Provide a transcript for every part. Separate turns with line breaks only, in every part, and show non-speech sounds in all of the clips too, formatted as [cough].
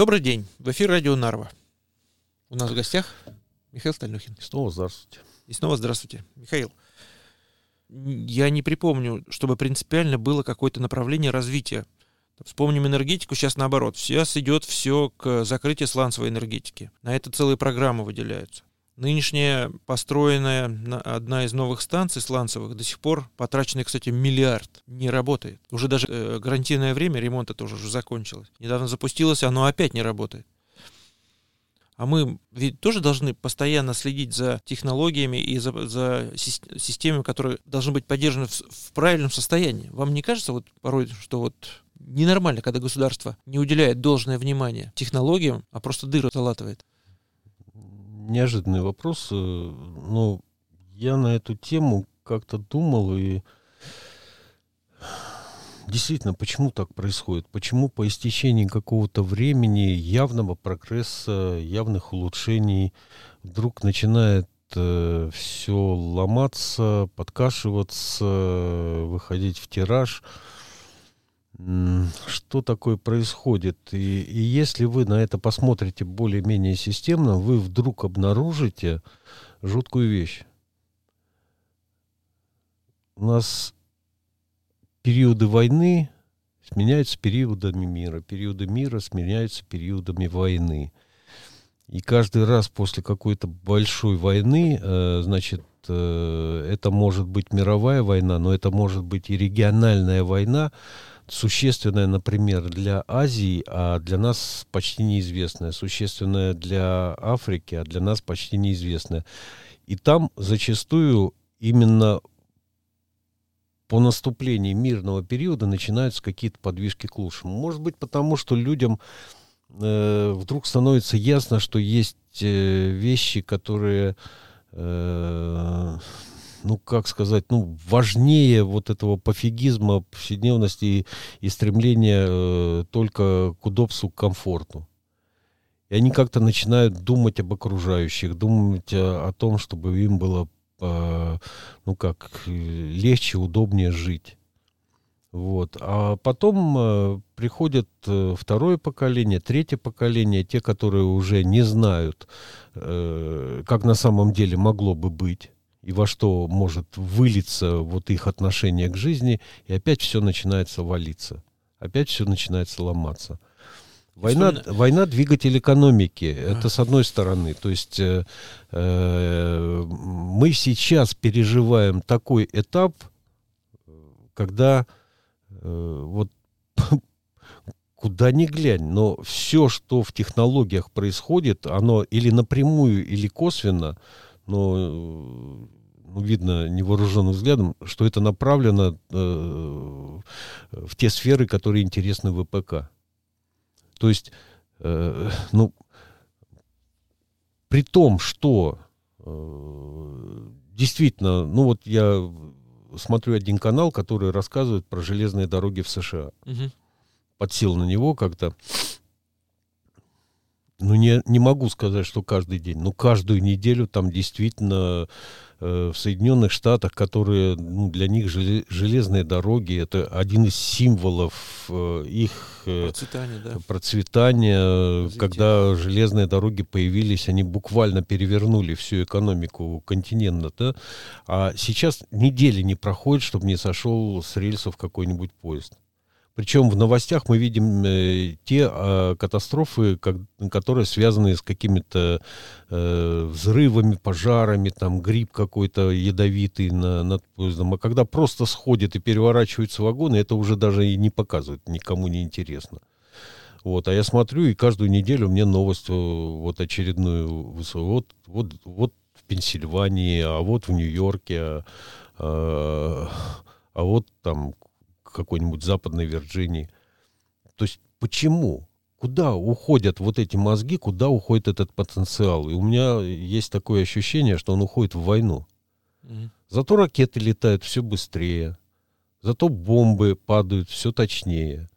Добрый день. В эфир радио Нарва. У нас в гостях Михаил Стальнухин.
И снова здравствуйте.
И снова здравствуйте. Михаил, я не припомню, чтобы принципиально было какое-то направление развития. Вспомним энергетику, сейчас наоборот. Сейчас идет все к закрытию сланцевой энергетики. На это целые программы выделяются. Нынешняя построенная одна из новых станций сланцевых до сих пор потраченный, кстати, миллиард не работает. Уже даже э, гарантийное время ремонта тоже уже закончилось. Недавно запустилось, оно опять не работает. А мы ведь тоже должны постоянно следить за технологиями и за, за системами, которые должны быть поддержаны в, в правильном состоянии. Вам не кажется вот порой, что вот ненормально, когда государство не уделяет должное внимание технологиям, а просто дыры залатывает?
Неожиданный вопрос. Э, но я на эту тему как-то думал и действительно, почему так происходит? Почему по истечении какого-то времени явного прогресса, явных улучшений вдруг начинает э, все ломаться, подкашиваться, выходить в тираж? Что такое происходит. И, и если вы на это посмотрите более-менее системно, вы вдруг обнаружите жуткую вещь. У нас периоды войны сменяются периодами мира, периоды мира сменяются периодами войны. И каждый раз после какой-то большой войны, э, значит, э, это может быть мировая война, но это может быть и региональная война, существенное, например, для Азии, а для нас почти неизвестное, существенное для Африки, а для нас почти неизвестное. И там зачастую именно по наступлении мирного периода начинаются какие-то подвижки к лучшему. Может быть, потому что людям э, вдруг становится ясно, что есть э, вещи, которые э, ну, как сказать, ну, важнее вот этого пофигизма, повседневности и, и стремления э, только к удобству, к комфорту. И они как-то начинают думать об окружающих, думать о, о том, чтобы им было, э, ну, как, легче, удобнее жить. Вот. А потом э, приходит э, второе поколение, третье поколение, те, которые уже не знают, э, как на самом деле могло бы быть и во что может вылиться вот их отношение к жизни, и опять все начинается валиться. Опять все начинается ломаться. Война, Вспомни... война двигатель экономики. Это с одной стороны. То есть э, э, мы сейчас переживаем такой этап, когда э, вот [laughs] куда ни глянь, но все, что в технологиях происходит, оно или напрямую, или косвенно но ну, видно невооруженным взглядом, что это направлено э, в те сферы, которые интересны ВПК. То есть, э, ну, при том, что э, действительно, ну вот я смотрю один канал, который рассказывает про железные дороги в США. Угу. Подсел на него как-то. Ну, не, не могу сказать, что каждый день, но каждую неделю там действительно э, в Соединенных Штатах, которые ну, для них желе, железные дороги, это один из символов э, их э, процветания, да. процветания когда железные дороги появились, они буквально перевернули всю экономику континента, да? а сейчас недели не проходит, чтобы не сошел с рельсов какой-нибудь поезд. Причем в новостях мы видим э, те э, катастрофы, как, которые связаны с какими-то э, взрывами, пожарами, там гриб какой-то ядовитый на, над поездом. А когда просто сходят и переворачиваются вагоны, это уже даже и не показывают, никому не интересно. Вот, а я смотрю, и каждую неделю мне новость вот очередную вот, вот, вот в Пенсильвании, а вот в Нью-Йорке, а, а, а вот там какой-нибудь Западной Вирджинии. То есть почему? Куда уходят вот эти мозги, куда уходит этот потенциал? И у меня есть такое ощущение, что он уходит в войну. Mm-hmm. Зато ракеты летают все быстрее, зато бомбы падают все точнее,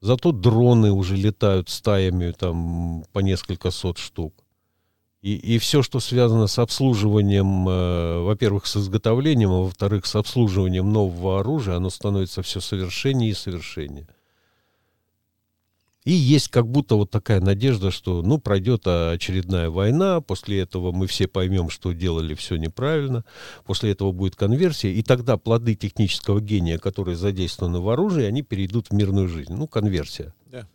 зато дроны уже летают стаями там по несколько сот штук. И, и все, что связано с обслуживанием, э, во-первых, с изготовлением, а во-вторых, с обслуживанием нового оружия, оно становится все совершеннее и совершеннее. И есть как будто вот такая надежда, что, ну, пройдет очередная война, после этого мы все поймем, что делали все неправильно, после этого будет конверсия, и тогда плоды технического гения, которые задействованы в оружии, они перейдут в мирную жизнь. Ну, конверсия.
Да.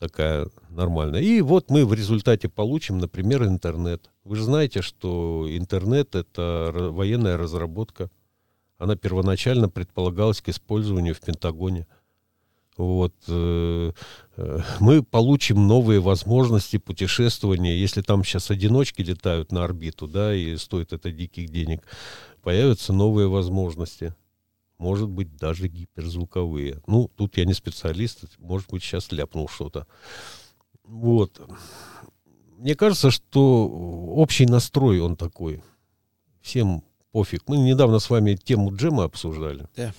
Такая нормальная. И вот мы в результате получим, например, интернет. Вы же знаете, что интернет — это военная разработка. Она первоначально предполагалась к использованию в Пентагоне. Вот, э, э, мы получим новые возможности путешествования. Если там сейчас одиночки летают на орбиту, да, и стоит это диких денег, появятся новые возможности. Может быть, даже гиперзвуковые. Ну, тут я не специалист, может быть, сейчас ляпнул что-то. Вот. Мне кажется, что общий настрой он такой. Всем пофиг. Мы недавно с вами тему джема обсуждали.
Да.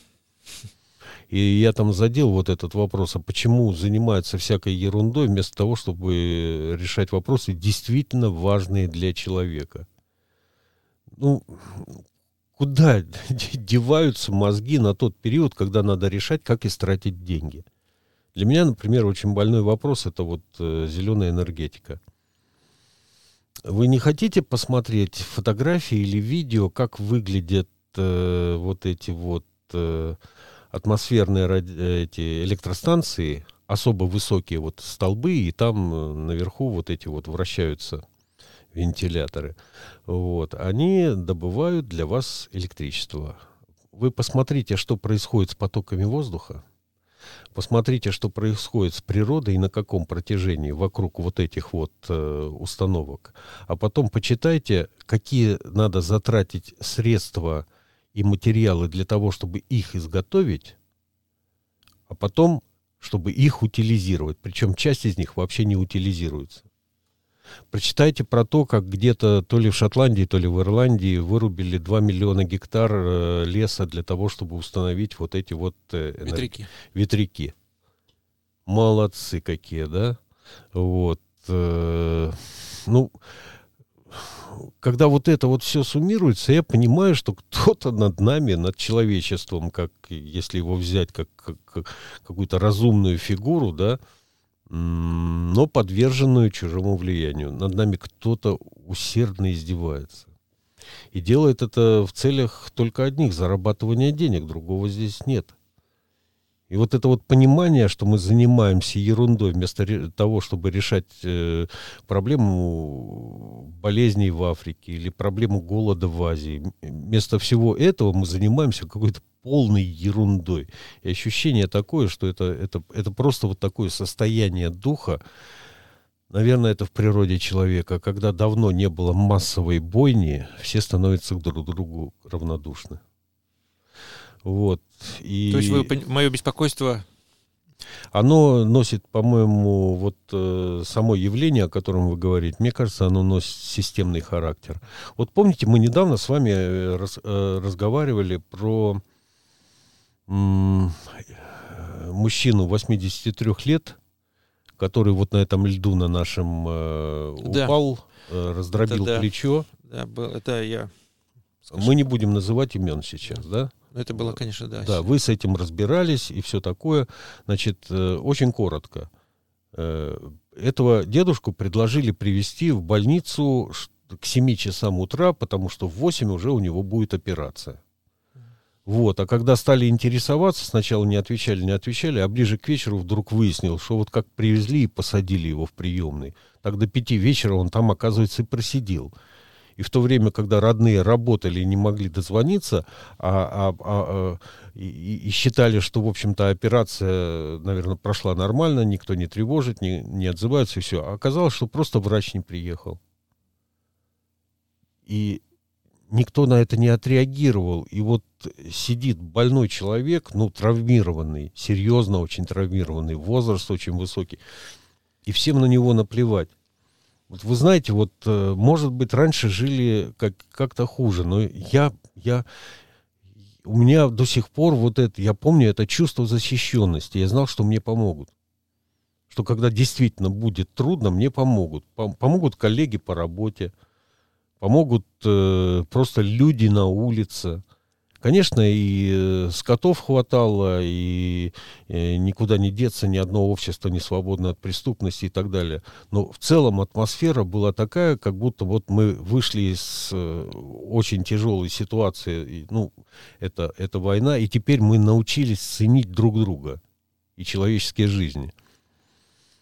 И я там задел вот этот вопрос, а почему занимаются всякой ерундой вместо того, чтобы решать вопросы действительно важные для человека. Ну, куда [laughs] деваются мозги на тот период, когда надо решать, как истратить деньги? Для меня, например, очень больной вопрос это вот э, зеленая энергетика. Вы не хотите посмотреть фотографии или видео, как выглядят э, вот эти вот э, атмосферные эти электростанции, особо высокие вот столбы, и там э, наверху вот эти вот вращаются вентиляторы. Вот. Они добывают для вас электричество. Вы посмотрите, что происходит с потоками воздуха. Посмотрите, что происходит с природой и на каком протяжении вокруг вот этих вот э, установок. А потом почитайте, какие надо затратить средства и материалы для того, чтобы их изготовить, а потом, чтобы их утилизировать. Причем часть из них вообще не утилизируется. Прочитайте про то, как где-то то ли в Шотландии, то ли в Ирландии вырубили 2 миллиона гектар э, леса для того, чтобы установить вот эти вот
э, ветряки.
ветряки. Молодцы какие, да? Вот. Э, ну, когда вот это вот все суммируется, я понимаю, что кто-то над нами, над человечеством, как если его взять как, как, как какую-то разумную фигуру, да, но подверженную чужому влиянию. Над нами кто-то усердно издевается. И делает это в целях только одних, зарабатывания денег, другого здесь нет. И вот это вот понимание, что мы занимаемся ерундой вместо того, чтобы решать э, проблему болезней в Африке или проблему голода в Азии, вместо всего этого мы занимаемся какой-то полной ерундой. И ощущение такое, что это, это, это просто вот такое состояние духа, Наверное, это в природе человека. Когда давно не было массовой бойни, все становятся друг другу равнодушны. Вот.
И... То есть вы, мое беспокойство
оно носит, по-моему, вот э, само явление, о котором вы говорите, мне кажется, оно носит системный характер. Вот помните, мы недавно с вами э, раз, э, разговаривали про мужчину 83 лет, который вот на этом льду на нашем э, упал, да. э, раздробил это, плечо.
Да, это я.
Скажу. Мы не будем называть имен сейчас, да?
Это было, конечно, да.
Да, вы с этим разбирались и все такое. Значит, э, очень коротко. Э, этого дедушку предложили привести в больницу к 7 часам утра, потому что в 8 уже у него будет операция. Вот, а когда стали интересоваться, сначала не отвечали, не отвечали, а ближе к вечеру вдруг выяснил, что вот как привезли и посадили его в приемный, так до пяти вечера он там, оказывается, и просидел. И в то время, когда родные работали и не могли дозвониться, а, а, а, а и, и считали, что, в общем-то, операция, наверное, прошла нормально, никто не тревожит, не, не отзывается, и все. А оказалось, что просто врач не приехал. И никто на это не отреагировал. И вот сидит больной человек, ну, травмированный, серьезно очень травмированный, возраст очень высокий, и всем на него наплевать. Вот вы знаете, вот, э, может быть, раньше жили как, как-то хуже, но я, я, у меня до сих пор вот это, я помню это чувство защищенности. Я знал, что мне помогут. Что когда действительно будет трудно, мне помогут. Помогут коллеги по работе, помогут э, просто люди на улице, Конечно, и э, скотов хватало, и э, никуда не деться, ни одно общество не свободно от преступности и так далее. Но в целом атмосфера была такая, как будто вот мы вышли из э, очень тяжелой ситуации, ну, это, это война, и теперь мы научились ценить друг друга и человеческие жизни.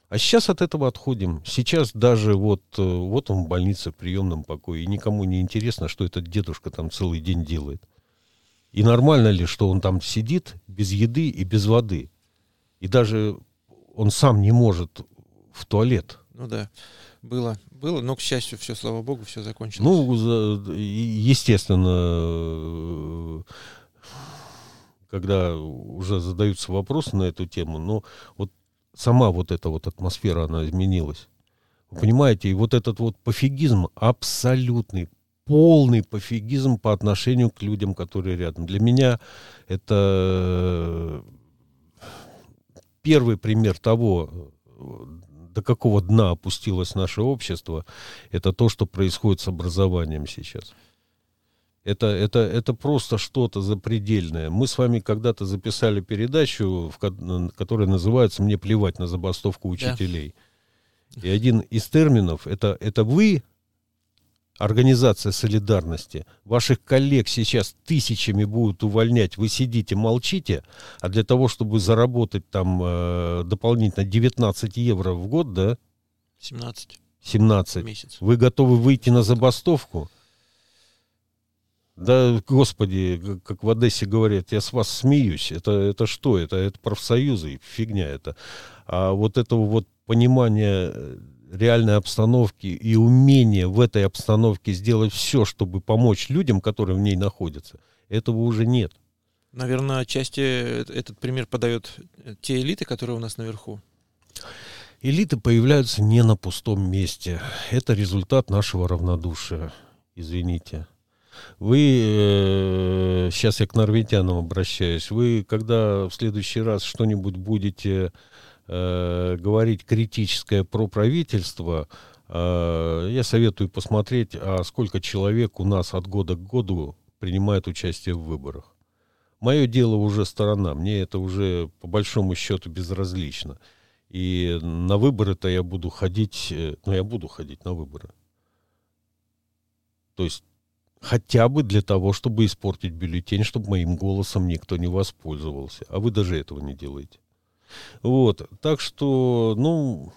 А сейчас от этого отходим. Сейчас даже вот, вот он в больнице в приемном покое, и никому не интересно, что этот дедушка там целый день делает. И нормально ли, что он там сидит без еды и без воды? И даже он сам не может в туалет.
Ну да, было, было, но, к счастью, все, слава богу, все закончилось.
Ну, естественно, когда уже задаются вопросы на эту тему, но вот сама вот эта вот атмосфера, она изменилась. Вы понимаете, и вот этот вот пофигизм абсолютный, полный пофигизм по отношению к людям, которые рядом. Для меня это первый пример того, до какого дна опустилось наше общество, это то, что происходит с образованием сейчас. Это, это, это просто что-то запредельное. Мы с вами когда-то записали передачу, в, которая называется «Мне плевать на забастовку учителей». Да. И один из терминов это, это вы Организация солидарности. Ваших коллег сейчас тысячами будут увольнять. Вы сидите, молчите, а для того, чтобы заработать там э, дополнительно 19 евро в год, да?
17.
17. Месяц. Вы готовы выйти на забастовку? Да, господи, как в Одессе говорят, я с вас смеюсь. Это, это что? Это, это профсоюзы, фигня это. А вот этого вот понимания э, реальной обстановки и умение в этой обстановке сделать все, чтобы помочь людям, которые в ней находятся, этого уже нет.
Наверное, отчасти этот пример подает те элиты, которые у нас наверху.
Элиты появляются не на пустом месте. Это результат нашего равнодушия. Извините. Вы, э, сейчас я к норвитянам обращаюсь, вы когда в следующий раз что-нибудь будете э, говорить критическое про правительство, э, я советую посмотреть, а сколько человек у нас от года к году принимает участие в выборах. Мое дело уже сторона, мне это уже по большому счету безразлично. И на выборы-то я буду ходить, э, ну я буду ходить на выборы. То есть хотя бы для того, чтобы испортить бюллетень, чтобы моим голосом никто не воспользовался. А вы даже этого не делаете. Вот, так что, ну,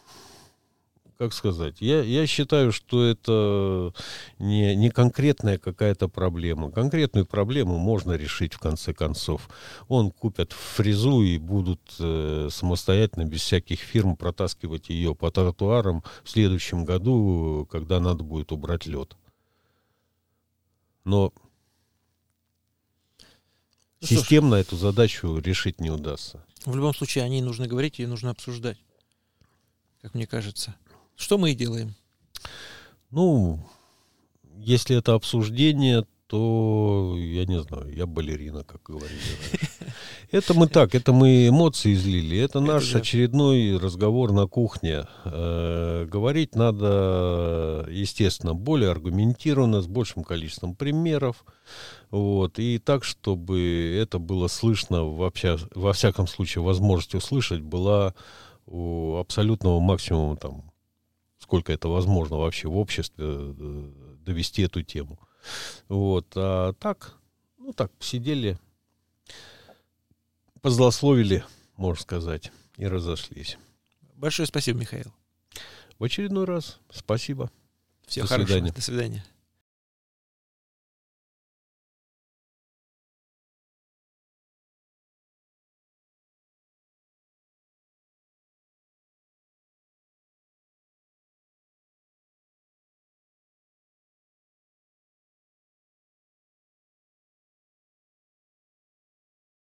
как сказать, я, я считаю, что это не, не конкретная какая-то проблема. Конкретную проблему можно решить в конце концов. Он купят фрезу и будут э, самостоятельно, без всяких фирм, протаскивать ее по тротуарам в следующем году, когда надо будет убрать лед. Но ну, системно эту задачу решить не удастся.
В любом случае, о ней нужно говорить и нужно обсуждать, как мне кажется. Что мы и делаем.
Ну, если это обсуждение, то я не знаю, я балерина, как говорили Это мы так, это мы эмоции излили. Это наш очередной разговор на кухне. Э, говорить надо, естественно, более аргументированно, с большим количеством примеров. Вот, и так, чтобы это было слышно, вообще, во всяком случае, возможность услышать была у абсолютного максимума, там, сколько это возможно вообще в обществе, э, довести эту тему. Вот, а так, ну так, сидели, позлословили, можно сказать, и разошлись.
Большое спасибо, Михаил.
В очередной раз спасибо.
Всего До хорошего. Свидания. До свидания.